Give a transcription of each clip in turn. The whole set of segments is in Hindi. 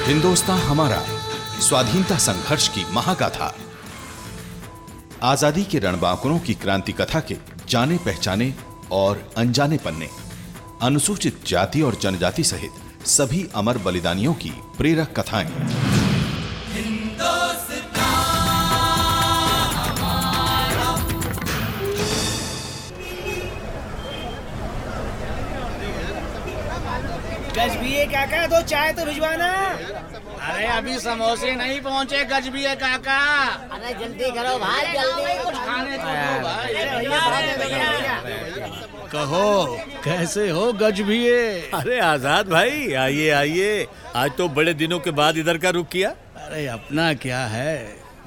हिंदुस्तान हमारा, स्वाधीनता संघर्ष की महागाथा। आज़ादी के रणबांकुरों की क्रांति कथा के जाने पहचाने और अनजाने पन्ने, अनुसूचित जाति और जनजाति सहित सभी अमर बलिदानियों की प्रेरक कथाएँ। काका दो चाय तो भिजवाना। अरे अभी समोसे नहीं पहुँचे गजबीए काका। अरे जल्दी करो भाई जल्दी। कुछ खाने तो भाई। कहो कैसे हो गज गजभिए अरे आज़ाद भाई आइए आइए। आज तो बड़े दिनों के बाद इधर का रुक किया। अरे अपना क्या है?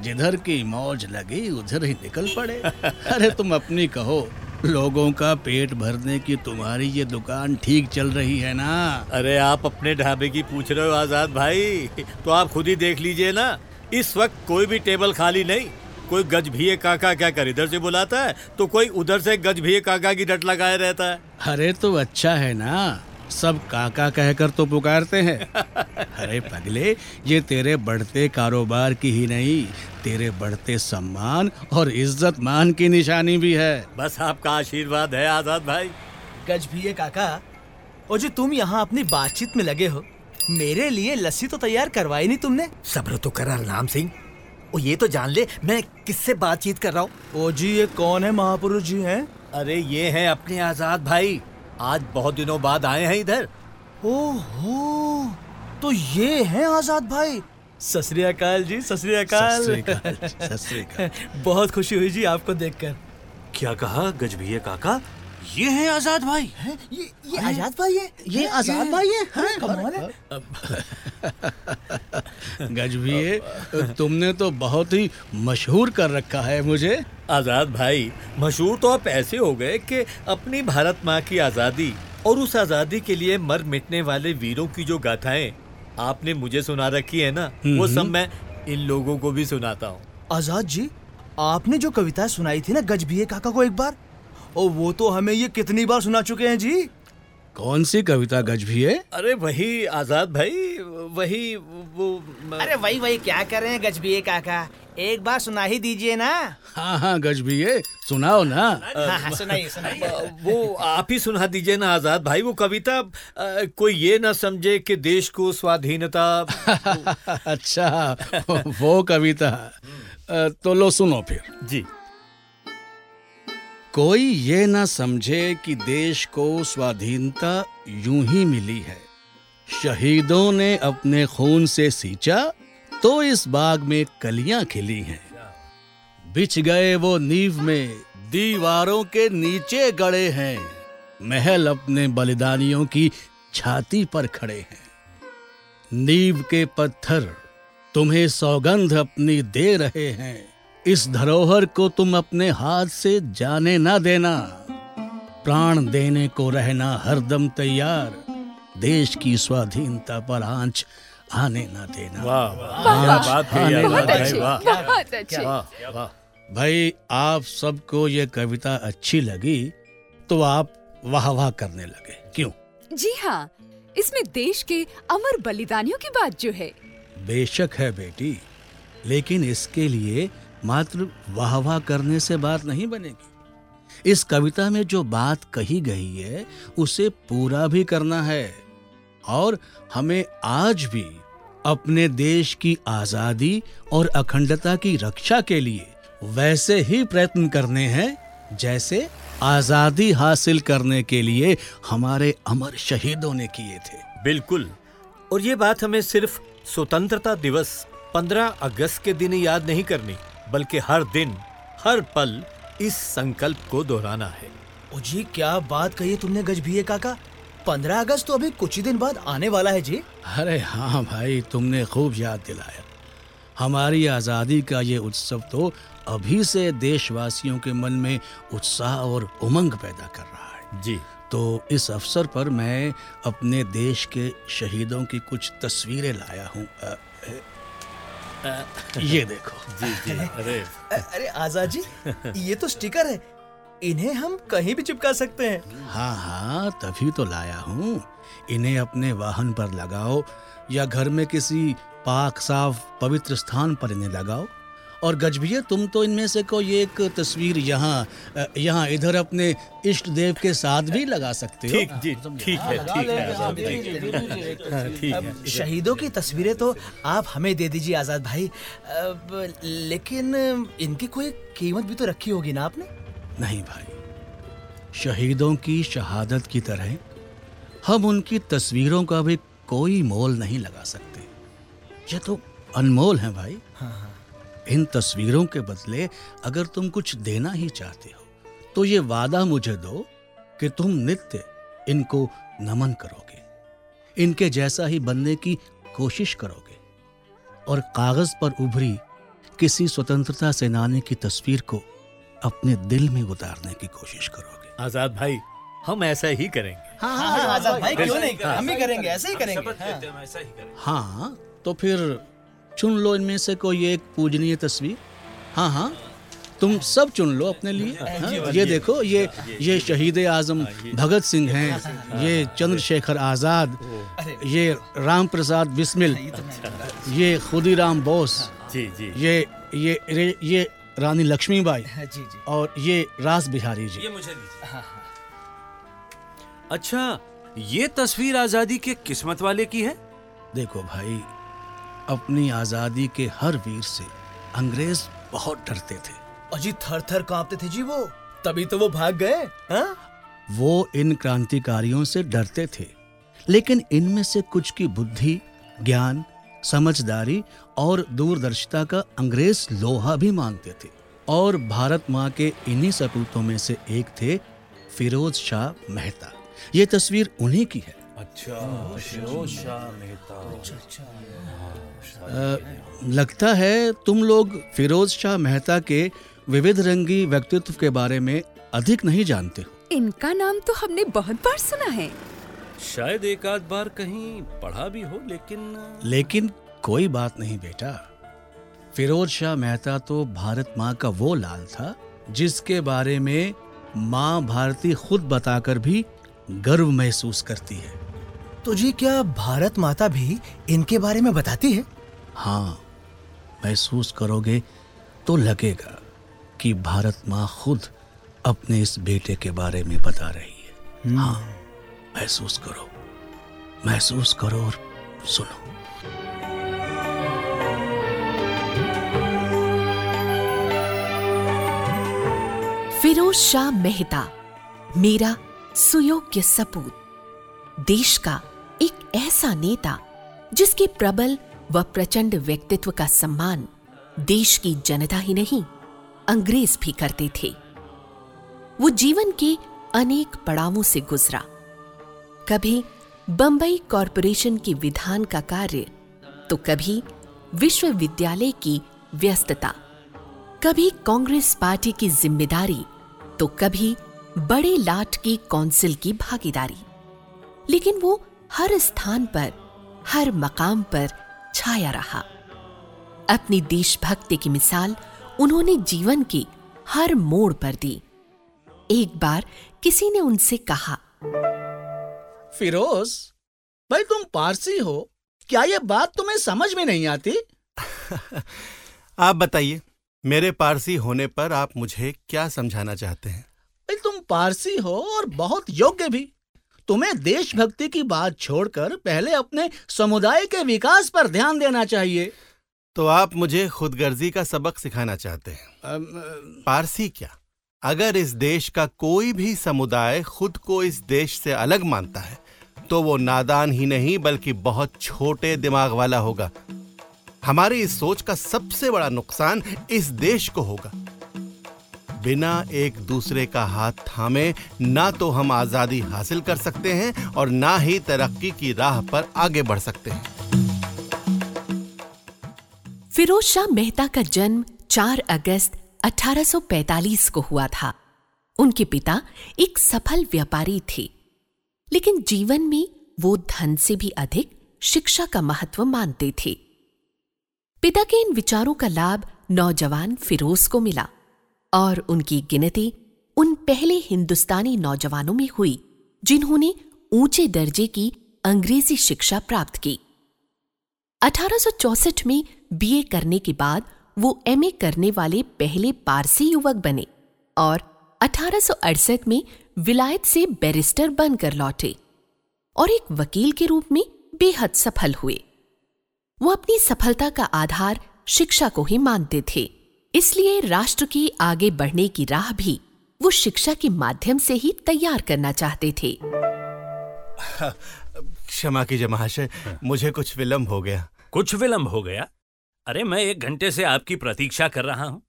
जिधर की मौज लगी उधर ही निकल पड़े। अरे तुम अपनी कहो। लोगों का पेट भरने की तुम्हारी ये दुकान ठीक चल रही है ना? अरे आप अपने ढाबे की पूछ रहे हो आज़ाद भाई। तो आप खुद ही देख लीजिए ना। इस वक्त कोई भी टेबल खाली नहीं। कोई गज भी काका क्या कर इधर से बुलाता है? तो कोई उधर से गज भी काका की डट लगाए रहता है। अरे तो अच्छा है ना। सब काका कहकर तो पुकारते हैं। अरे पगले ये तेरे बढ़ते कारोबार की ही नहीं तेरे बढ़ते सम्मान और इज़्ज़त मान की निशानी भी है। बस आपका आशीर्वाद है आज़ाद भाई। गजबीए काका और जो तुम यहाँ अपनी बातचीत में लगे हो। मेरे लिए लस्सी तो तैयार करवाई नहीं तुमने। सब्र तो कर राम सिंह। ओ ये तो जान ले मैं किससे बातचीत कर रहा हूँ? ओ जी ये कौन है महापुरुष जी हैं? अरे ये हैं अपने आज़ाद भाई। आज बहुत दिनों बाद आए हैं इधर। ओहो तो ये हैं आज़ाद भाई। सत अकाल जी सत अकाल। सत श्री अकाल, सत श्री अकाल। बहुत खुशी हुई जी आपको देखकर। क्या कहा गजभिये काका? ये है आज़ाद भाई। है? ये ये आज़ाद भाई है? ये आज़ाद भाई है? हाँ, कमाल है गजभिए तुमने तो बहुत ही। मशहूर कर रखा है मुझे आज़ाद भाई मशहूर तो आप ऐसे हो गए कि अपनी भारत माँ की आज़ादी और उस आज़ादी के लिए मर मिटने वाले वीरों की जो गाथाएँ आपने मुझे सुना रखी है ना वो सब मैं इन लोगों को भी सुनाता हूँ। आज़ाद जी आपने जो कविता सुनाई थी ना गजबीए काका को एक बार? और वो तो हमें ये कितनी बार सुना चुके हैं जी? कौन सी कविता गजभिए अरे वही आज़ाद भाई वही वो अरे वही वही क्या कर रहे हैं गजबीए काका? एक बार सुना ही दीजिए ना। हाँ हाँ गजभिए सुनाओ ना। हाँ हाँ सुनाइए सुनाइए। वो आप ही सुना दीजिए ना आज़ाद भाई वो कविता कोई ये ना समझे कि देश को स्वाधीनता अच्छा वो कविता। तो लो सुनो फिर। जी। कोई ये ना समझे कि देश को स्वाधीनता यूँ ही मिली है। शहीदों ने अपने खून से सींचा तो इस बाग में कलियाँ खिली हैं। बिछ गए वो नींव में, दीवारों के नीचे गड़े हैं। महल अपने बलिदानियों की छाती पर खड़े हैं। नींव के पत्थर, तुम्हें सौगंध अपनी दे रहे हैं। इस धरोहर को तुम अपने हाथ से जाने ना देना। प्राण देने को रहना हरदम तैयार। देश की स्वाधीनता पर आँच आने ना देना। वाह वाह क्या बात है आने यार, ना वाह। भाई, बहुत अच्छे। वाह वाह। भाई आप सबको ये कविता अच्छी लगी तो आप वाह वाह करने लगे। क्यों? जी हाँ इसमें देश के अमर बलिदानियों की बात जो है। बेशक है बेटी लेकिन इसके लिए मात्र वाह वाह करने से बात नहीं बनेगी। इस कविता में जो बात कही गई है, उसे पूरा भी करना है और हमें आज भी अपने देश की आज़ादी और अखंडता की रक्षा के लिए वैसे ही प्रयत्न करने हैं, जैसे आज़ादी हासिल करने के लिए हमारे अमर शहीदों ने किए थे। बिल्कुल। और ये बात हमें सिर्फ़ स्वतंत्रता दिवस 15 अगस्त के दिन याद नहीं करनी। बल्कि हर दिन हर पल इस संकल्प को दोहराना है। ओ जी क्या बात कही तुमने गजबीए काका? पंद्रह अगस्त तो अभी कुछ ही दिन बाद आने वाला है जी। अरे हाँ भाई तुमने खूब याद दिलाया। हमारी आज़ादी का ये उत्सव तो अभी से देशवासियों के मन में उत्साह और उमंग पैदा कर रहा है। जी। तो इस अवसर पर मैं अपने देश के शहीदों की कुछ तस्वीरें लाया हूँ। ये देखो। जी जी अरे। अरे आज़ाद जी ये तो स्टिकर है। इन्हें हम कहीं भी चिपका सकते हैं। हाँ हाँ तभी तो लाया हूँ। इन्हें अपने वाहन पर लगाओ या घर में किसी पाक साफ़ पवित्र स्थान पर इन्हें लगाओ। और गजभिया तुम तो इनमें से कोई एक तस्वीर यहाँ यहाँ इधर अपने इष्ट देव के साथ भी लगा सकते हो। ठीक जी ठीक है ठीक है हाँ, है शहीदों की तस्वीरें तो आप हमें दे दीजिए आज़ाद भाई। लेकिन इनकी कोई कीमत भी तो रखी होगी ना आपने? नहीं भाई शहीदों की शहादत की तरह हम उनकी तस्वीरों का भी कोई मोल नहीं लगा सकते। ये तो अनमोल है भाई। इन तस्वीरों के बदले अगर तुम कुछ देना ही चाहते हो तो ये वादा मुझे दो कि तुम नित्य इनको नमन करोगे। इनके जैसा ही बनने की कोशिश करोगे। और कागज़ पर उभरी किसी स्वतंत्रता सेनानी की तस्वीर को अपने दिल में उतारने की कोशिश करोगे। आज़ाद भाई हम ऐसा ही करेंगे। हाँ हाँ हाँ, आज़ाद भाई क्यों नहीं हम भी करेंगे ऐसे ही करेंगे। हाँ। हाँ तो फिर चुन लो इनमें से कोई एक पूजनीय तस्वीर। हाँ हाँ तुम सब चुन लो अपने लिए। हाँ, ये देखो ये ये शहीद आज़म भगत सिंह हैं ये चंद्रशेखर आज़ाद ये राम प्रसाद बिस्मिल ये खुदीराम बोस ये ये ये, रानी लक्ष्मीबाई हाँ, और ये रास बिहारी जी। अच्छा ये तस्वीर आज़ादी के किस्मत वाले की है? देखो भाई अपनी आज़ादी के हर वीर से अंग्रेज़ बहुत डरते थे। अजी थर थर कांपते थे जी वो। तभी तो वो भाग गए हाँ? वो इन क्रांतिकारियों से डरते थे। लेकिन इनमें से कुछ की बुद्धि ज्ञान समझदारी और दूरदर्शिता का अंग्रेज़ लोहा भी मानते थे। और भारत माँ के इन्हीं सपूतों में से एक थे फिरोज शाह मेहता। ये तस्वीर उन्हीं की है। अ, लगता है तुम लोग फिरोज शाह मेहता के विविध रंगी व्यक्तित्व के बारे में अधिक नहीं जानते हो। इनका नाम तो हमने बहुत बार सुना है। शायद एक आध बार कहीं पढ़ा भी हो लेकिन लेकिन कोई बात नहीं बेटा। फिरोज शाह मेहता तो भारत माँ का वो लाल था जिसके बारे में माँ भारती खुद बताकर भी गर्व महसूस करती है। तो जी क्या भारत माता भी इनके बारे में बताती है? हाँ महसूस करोगे तो लगेगा कि भारत माँ खुद अपने इस बेटे के बारे में बता रही है। हाँ महसूस करो महसूस करो और सुनो। फिरोज शाह मेहता मेरा सुयोग्य सपूत देश का एक ऐसा नेता जिसके प्रबल व प्रचंड व्यक्तित्व का सम्मान देश की जनता ही नहीं, अंग्रेज़ भी करते थे। वो जीवन के अनेक पड़ावों से गुजरा। कभी बंबई कॉरपोरेशन की विधान का कार्य तो कभी विश्वविद्यालय की व्यस्तता। कभी कांग्रेस पार्टी की ज़िम्मेदारी तो कभी बड़े लाट की काउंसिल की भागीदारी। लेकिन वो हर स्थान पर हर मकाम पर छाया रहा। अपनी देशभक्ति की मिसाल उन्होंने जीवन की हर मोड़ पर दी। एक बार किसी ने उनसे कहा फिरोज भाई तुम पारसी हो। क्या ये बात तुम्हें समझ में नहीं आती? आप बताइए मेरे पारसी होने पर आप मुझे क्या समझाना चाहते हैं? भाई तुम पारसी हो और बहुत योग्य भी। तुम्हें देशभक्ति की बात छोड़कर पहले अपने समुदाय के विकास पर ध्यान देना चाहिए। तो आप मुझे खुदगर्जी का सबक सिखाना चाहते हैं। पारसी क्या? अगर इस देश का कोई भी समुदाय खुद को इस देश से अलग मानता है तो वो नादान ही नहीं बल्कि बहुत छोटे दिमाग वाला होगा। हमारी इस सोच का सबसे बड़ा नुकसान इस देश को होगा। बिना एक दूसरे का हाथ थामे, ना तो हम आज़ादी हासिल कर सकते हैं और ना ही तरक्की की राह पर आगे बढ़ सकते हैं। फिरोज शाह मेहता का जन्म 4 अगस्त 1845 को हुआ था। उनके पिता एक सफल व्यापारी थे। लेकिन जीवन में वो धन से भी अधिक शिक्षा का महत्व मानते थे। पिता के इन विचारों का लाभ नौजवान फिरोज को मिला। और उनकी गिनती उन पहले हिंदुस्तानी नौजवानों में हुई, जिन्होंने ऊँचे दर्जे की अंग्रेज़ी शिक्षा प्राप्त की। 1864 में बीए करने के बाद वो एमए करने वाले पहले पारसी युवक बने और 1868 में विलायत से बैरिस्टर बनकर लौटे और एक वकील के रूप में बेहद सफल हुए। वो अपनी सफलता का आधार शिक्षा को ही मानते थे। इसलिए राष्ट्र की आगे बढ़ने की राह भी वो शिक्षा के माध्यम से ही तैयार करना चाहते थे। क्षमा कीजिए महाशय मुझे कुछ विलंब हो गया। कुछ विलंब हो गया? अरे मैं एक घंटे से आपकी प्रतीक्षा कर रहा हूँ।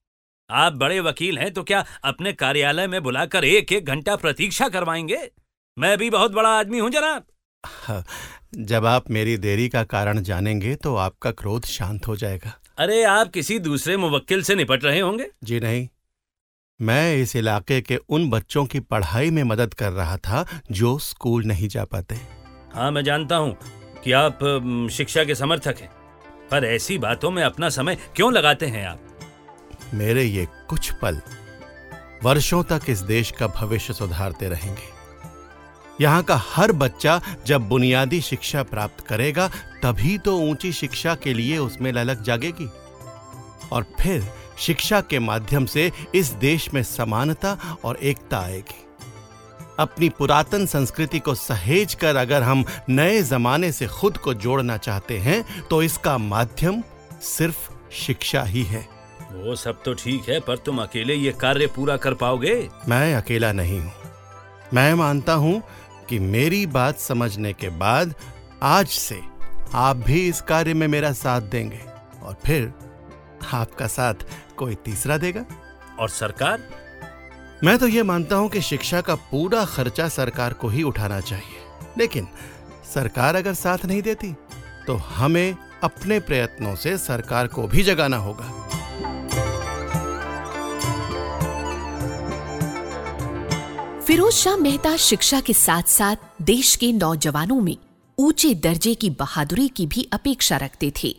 आप बड़े वकील हैं तो क्या अपने कार्यालय में बुलाकर एक एक घंटा प्रतीक्षा करवाएँगे? मैं भी बहुत बड़ा आदमी हूँ जनाब। हाँ, जब आप मेरी देरी का कारण जानेंगे तो आपका क्रोध शांत हो जाएगा। अरे आप किसी दूसरे मुवक्किल से निपट रहे होंगे। जी नहीं। मैं इस इलाके के उन बच्चों की पढ़ाई में मदद कर रहा था जो स्कूल नहीं जा पाते। हाँ मैं जानता हूँ कि आप शिक्षा के समर्थक हैं। पर ऐसी बातों में अपना समय क्यों लगाते हैं आप? मेरे ये कुछ पल वर्षों तक इस देश का भविष्य सुधारते रहेंगे। यहाँ का हर बच्चा जब बुनियादी शिक्षा प्राप्त करेगा तभी तो ऊँची शिक्षा के लिए उसमें ललक जागेगी। और फिर शिक्षा के माध्यम से इस देश में समानता और एकता आएगी। अपनी पुरातन संस्कृति को सहेज कर अगर हम नए जमाने से खुद को जोड़ना चाहते हैं तो इसका माध्यम सिर्फ़ शिक्षा ही है। वो सब तो ठीक है पर तुम अकेले ये कार्य पूरा कर पाओगे? मैं अकेला नहीं हूँ। मैं मानता हूँ कि मेरी बात समझने के बाद आज से आप भी इस कार्य में मेरा साथ देंगे और फिर आपका साथ कोई तीसरा देगा। और सरकार? मैं तो ये मानता हूँ कि शिक्षा का पूरा खर्चा सरकार को ही उठाना चाहिए। लेकिन सरकार अगर साथ नहीं देती तो हमें अपने प्रयत्नों से सरकार को भी जगाना होगा। फिरोज शाह मेहता शिक्षा के साथ साथ देश के नौजवानों में ऊँचे दर्जे की बहादुरी की भी अपेक्षा रखते थे।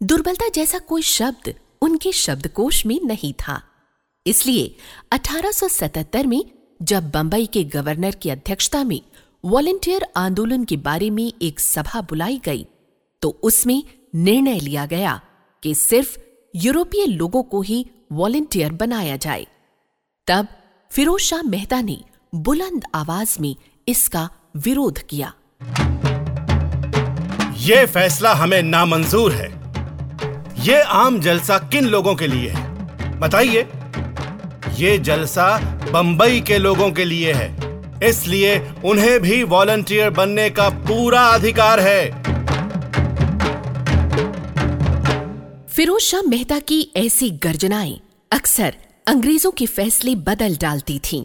दुर्बलता जैसा कोई शब्द उनके शब्दकोश में नहीं था। इसलिए 1877 में जब बंबई के गवर्नर की अध्यक्षता में वॉलेंटियर आंदोलन के बारे में एक सभा बुलाई गई तो उसमें निर्णय लिया गया कि सिर्फ़ यूरोपीय लोगों को ही वॉलेंटियर बनाया जाए। तब फिरोज शाह मेहता ने बुलंद आवाज़ में इसका विरोध किया। ये फैसला हमें नामंजूर है। ये आम जलसा किन लोगों के लिए है? बताइए। ये जलसा बंबई के लोगों के लिए है। इसलिए उन्हें भी वॉलंटियर बनने का पूरा अधिकार है। फिरोज शाह मेहता की ऐसी गर्जनाएँ अक्सर अंग्रेज़ों के फैसले बदल डालती थीं।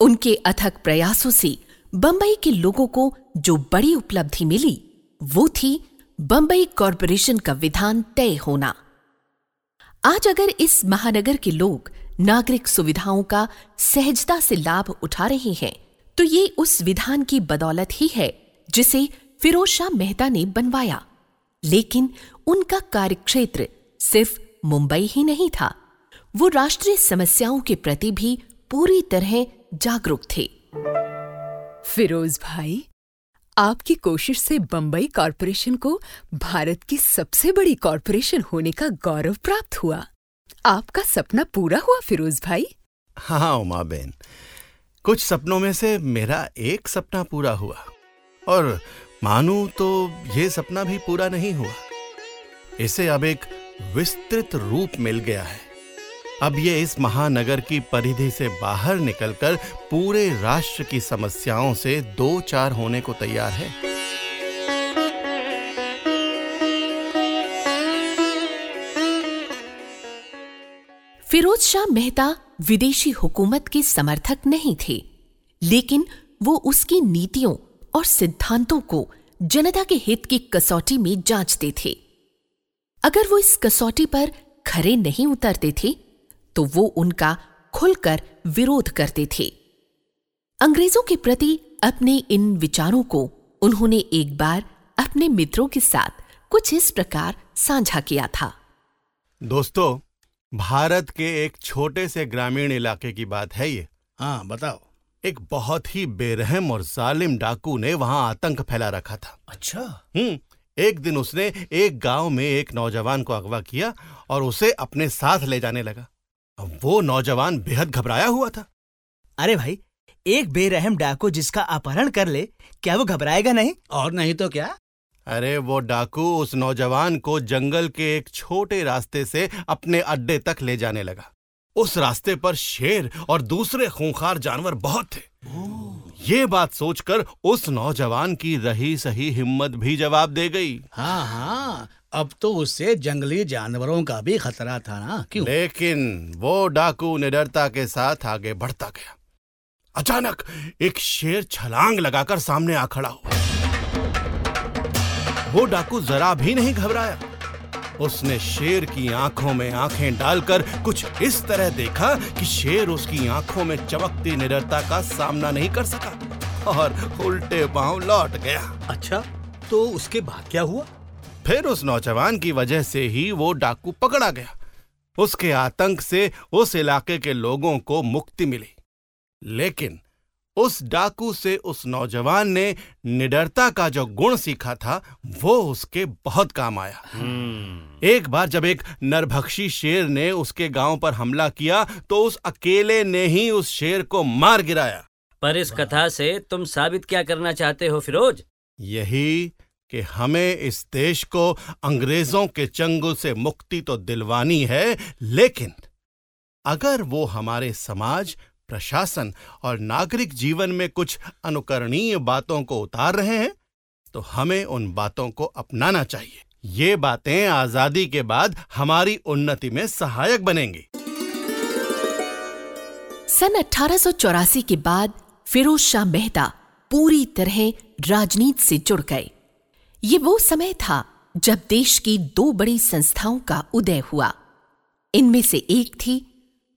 उनके अथक प्रयासों से बंबई के लोगों को जो बड़ी उपलब्धि मिली, वो थी बंबई कॉरपोरेशन का विधान तय होना। आज अगर इस महानगर के लोग नागरिक सुविधाओं का सहजता से लाभ उठा रहे हैं तो ये उस विधान की बदौलत ही है, जिसे फिरोज शाह मेहता ने बनवाया। लेकिन उनका कार्यक्षेत्र सिर्फ़ मुंबई ही नहीं था। वो राष्ट्रीय समस्याओं के प्रति भी पूरी तरह जागरूक थे। फिरोज भाई आपकी कोशिश से बंबई कॉरपोरेशन को भारत की सबसे बड़ी कॉरपोरेशन होने का गौरव प्राप्त हुआ। आपका सपना पूरा हुआ फिरोज भाई? हाँ उमा बेन। कुछ सपनों में से मेरा एक सपना पूरा हुआ। और मानू तो ये सपना भी पूरा नहीं हुआ। इसे अब एक विस्तृत रूप मिल गया है। अब ये इस महानगर की परिधि से बाहर निकलकर पूरे राष्ट्र की समस्याओं से दो चार होने को तैयार है। फिरोज शाह मेहता विदेशी हुकूमत के समर्थक नहीं थे, लेकिन वो उसकी नीतियों और सिद्धांतों को जनता के हित की कसौटी में जांचते थे। अगर वो इस कसौटी पर खरे नहीं उतरते थे तो वो उनका खुलकर विरोध करते थे। अंग्रेज़ों के प्रति अपने इन विचारों को उन्होंने एक बार अपने मित्रों के साथ कुछ इस प्रकार साझा किया था। दोस्तों भारत के एक छोटे से ग्रामीण इलाके की बात है ये। हाँ बताओ। एक बहुत ही बेरहम और जालिम डाकू ने वहाँ आतंक फैला रखा था। अच्छा। हम्म एक दिन उसने एक गाँव में एक नौजवान को अगवा किया और उसे अपने साथ ले जाने लगा। वो नौजवान बेहद घबराया हुआ था। अरे भाई एक बेरहम डाकू जिसका अपहरण कर ले क्या वो घबराएगा नहीं? और नहीं तो क्या? अरे वो डाकू उस नौजवान को जंगल के एक छोटे रास्ते से अपने अड्डे तक ले जाने लगा। उस रास्ते पर शेर और दूसरे खूंखार जानवर बहुत थे। ये बात सोचकर उस नौजवान की रही सही हिम्मत भी जवाब दे गई। हाँ हाँ। अब तो उससे जंगली जानवरों का भी खतरा था ना क्यों? लेकिन वो डाकू निडरता के साथ आगे बढ़ता गया। अचानक एक शेर छलांग लगाकर सामने आ खड़ा हुआ। वो डाकू जरा भी नहीं घबराया। उसने शेर की आँखों में आँखें डालकर कुछ इस तरह देखा कि शेर उसकी आँखों में चमकती निडरता का सामना नहीं कर सका और उल्टे पाँव लौट गया। अच्छा तो उसके बाद क्या हुआ? फिर उस नौजवान की वजह से ही वो डाकू पकड़ा गया। उसके आतंक से उस इलाके के लोगों को मुक्ति मिली। लेकिन उस डाकू से उस नौजवान ने निडरता का जो गुण सीखा था वो उसके बहुत काम आया। एक बार जब एक नरभक्षी शेर ने उसके गाँव पर हमला किया तो उस अकेले ने ही उस शेर को मार गिराया। पर इस कथा से तुम साबित क्या करना चाहते हो फिरोज? यही कि हमें इस देश को अंग्रेज़ों के चंगुल से मुक्ति तो दिलवानी है, लेकिन अगर वो हमारे समाज, प्रशासन और नागरिक जीवन में कुछ अनुकरणीय बातों को उतार रहे हैं तो हमें उन बातों को अपनाना चाहिए। ये बातें आज़ादी के बाद हमारी उन्नति में सहायक बनेंगी। सन 1884 के बाद फिरोज शाह मेहता पूरी तरह राजनीति से जुड़ गए। ये वो समय था जब देश की दो बड़ी संस्थाओं का उदय हुआ। इनमें से एक थी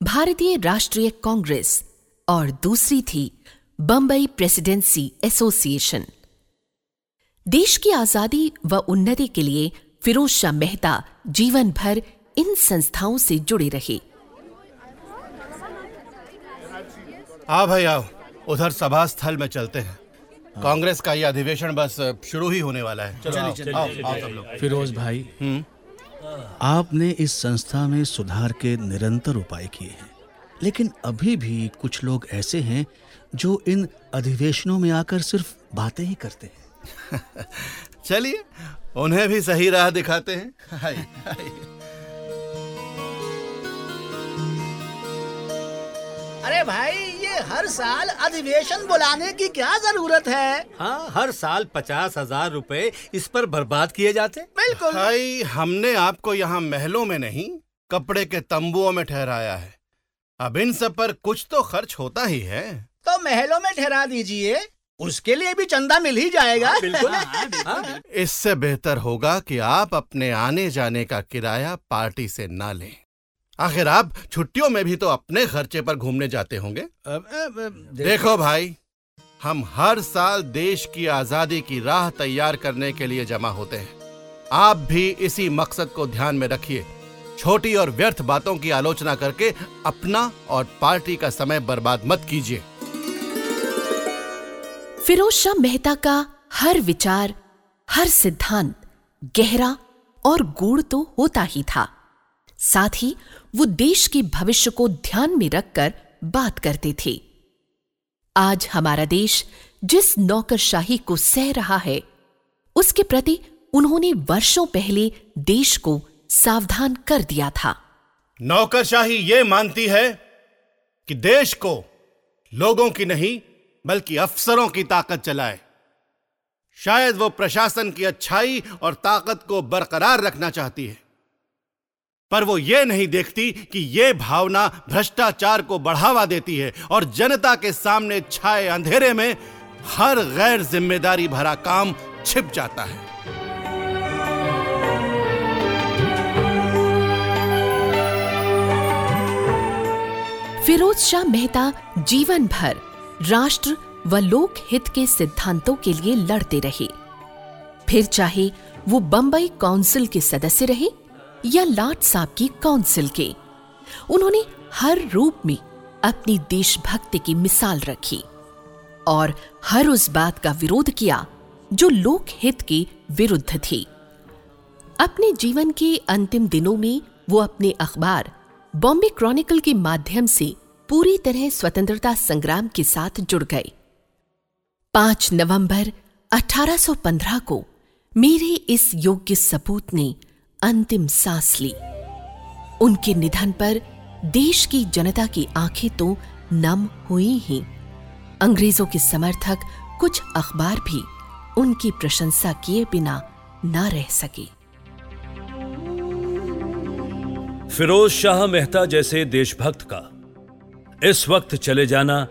भारतीय राष्ट्रीय कांग्रेस और दूसरी थी बंबई प्रेसिडेंसी एसोसिएशन। देश की आज़ादी व उन्नति के लिए फिरोज शाह मेहता जीवन भर इन संस्थाओं से जुड़े रहे। आ भाई आओ, उधर सभा स्थल में चलते हैं। कांग्रेस का ये अधिवेशन बस शुरू ही होने वाला है। चलो आओ, आओ, आओ सब लोग। फिरोज भाई आपने इस संस्था में सुधार के निरंतर उपाय किए हैं। लेकिन अभी भी कुछ लोग ऐसे हैं जो इन अधिवेशनों में आकर सिर्फ़ बातें ही करते हैं। चलिए उन्हें भी सही राह दिखाते हैं। हाय, हाय। अरे भाई ये हर साल अधिवेशन बुलाने की क्या ज़रूरत है? हाँ हर साल पचास हज़ार रूपए इस पर बर्बाद किए जाते। बिल्कुल। भाई हमने आपको यहाँ महलों में नहीं कपड़े के तंबुओं में ठहराया है। अब इन सब पर कुछ तो खर्च होता ही है। तो महलों में ठहरा दीजिए उसके लिए भी चंदा मिल ही जाएगा। बिल्कुल। इससे बेहतर होगा कि आप अपने आने जाने का किराया पार्टी से ना लें। आखिर आप छुट्टियों में भी तो अपने खर्चे पर घूमने जाते होंगे। अब, अब, अब, देखो भाई हम हर साल देश की आज़ादी की राह तैयार करने के लिए जमा होते हैं। आप भी इसी मकसद को ध्यान में रखिए। छोटी और व्यर्थ बातों की आलोचना करके अपना और पार्टी का समय बर्बाद मत कीजिए। फिरोज शाह मेहता का हर विचार हर सिद्धांत गहरा और गूढ़ तो होता ही था। साथ ही वो देश के भविष्य को ध्यान में रखकर बात करते थे। आज हमारा देश जिस नौकरशाही को सह रहा है, उसके प्रति उन्होंने वर्षों पहले देश को सावधान कर दिया था। नौकरशाही ये मानती है कि देश को लोगों की नहीं, बल्कि अफसरों की ताकत चलाए। शायद वो प्रशासन की अच्छाई और ताकत को बरकरार रखना चाहती है। पर वो ये नहीं देखती कि ये भावना भ्रष्टाचार को बढ़ावा देती है और जनता के सामने छाए अंधेरे में हर गैर ज़िम्मेदारी भरा काम छिप जाता है। फिरोज शाह मेहता जीवन भर राष्ट्र व लोक हित के सिद्धांतों के लिए लड़ते रहे। फिर चाहे वो बंबई काउंसिल के सदस्य रहे या लाट साहब की काउंसिल के। उन्होंने हर रूप में अपनी देशभक्ति की मिसाल रखी और हर उस बात का विरोध किया जो लोक हित के विरुद्ध थी। अपने जीवन के अंतिम दिनों में वो अपने अखबार बॉम्बे क्रॉनिकल के माध्यम से पूरी तरह स्वतंत्रता संग्राम के साथ जुड़ गए। 5 नवंबर 1815 को मेरे इस योग्य सपूत ने अंतिम सांस ली। उनके निधन पर देश की जनता की आँखें तो नम हुई ही। अंग्रेज़ों के समर्थक कुछ अखबार भी उनकी प्रशंसा किए बिना न रह सके। फिरोज शाह मेहता जैसे देशभक्त का। इस वक्त चले जाना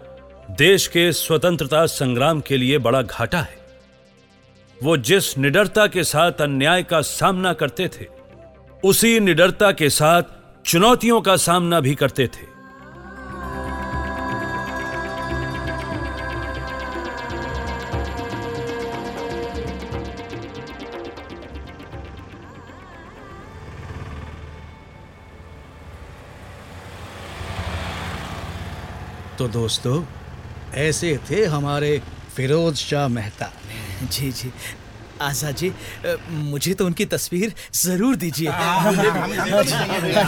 देश के स्वतंत्रता संग्राम के लिए बड़ा घाटा है। वो जिस निडरता के साथ अन्याय का सामना करते थे उसी निडरता के साथ चुनौतियों का सामना भी करते थे। तो दोस्तों ऐसे थे हमारे फिरोज शाह मेहता। जी जी। आज़ाद जी मुझे तो उनकी तस्वीर ज़रूर दीजिए हाँ, हाँ, हाँ, हाँ, हाँ हाँ,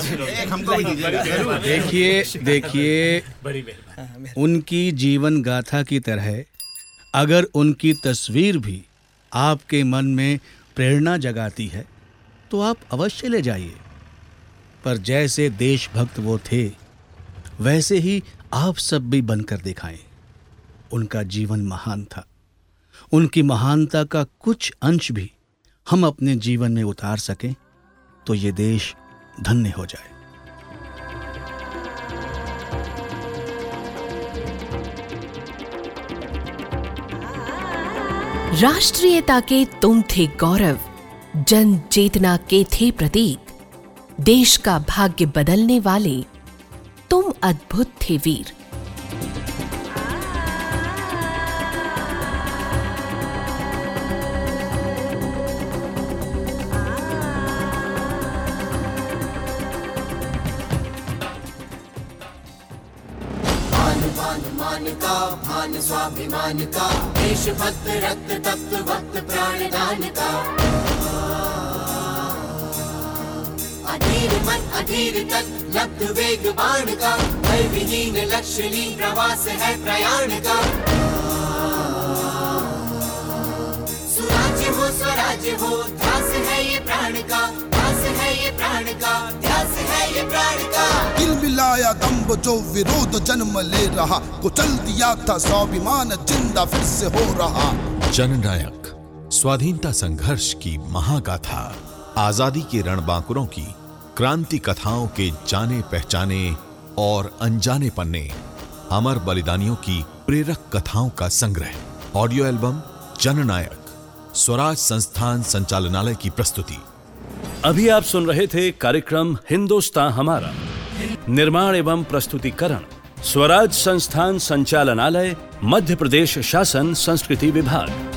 हाँ। देखिए देखिए बड़ी उनकी जीवन गाथा की तरह अगर उनकी तस्वीर भी आपके मन में प्रेरणा जगाती है तो आप अवश्य ले जाइए पर जैसे देशभक्त वो थे वैसे ही आप सब भी बनकर दिखाएँ उनका जीवन महान था उनकी महानता का कुछ अंश भी हम अपने जीवन में उतार सकें तो ये देश धन्य हो जाए। राष्ट्रीयता के तुम थे गौरव, जन चेतना के थे प्रतीक, देश का भाग्य बदलने वाले तुम अद्भुत थे वीर। मान स्वाभिमान का देशभक्त रक्त तप्त भक्त प्राणदान का अधीर मन, अधीर तक लब्ध वेग बाण का भय विहीन लक्ष्य प्रवास है प्रयाण का सुराज्य हो, स्वराज्य हो, ध्यास है ये प्राण का ध्यास है ये प्राण का ध्यास है ये प्राण का। दिल मिलाया दम्ब जो विरोध जन्म ले रहा कुचल दिया था स्वाभिमान ज़िंदा फिर से हो रहा। जननायक स्वाधीनता संघर्ष की महागाथा। आज़ादी के रणबांकुरों की क्रांति कथाओं के जाने पहचाने और अनजाने पन्ने। अमर बलिदानियों की प्रेरक कथाओं का संग्रह। ऑडियो एल्बम जननायक स्वराज संस्थान संचालनालय की प्रस्तुति। अभी आप सुन रहे थे कार्यक्रम हिंदुस्तान हमारा। निर्माण एवं प्रस्तुतिकरण, स्वराज संस्थान संचालनालय, मध्य प्रदेश शासन संस्कृति विभाग।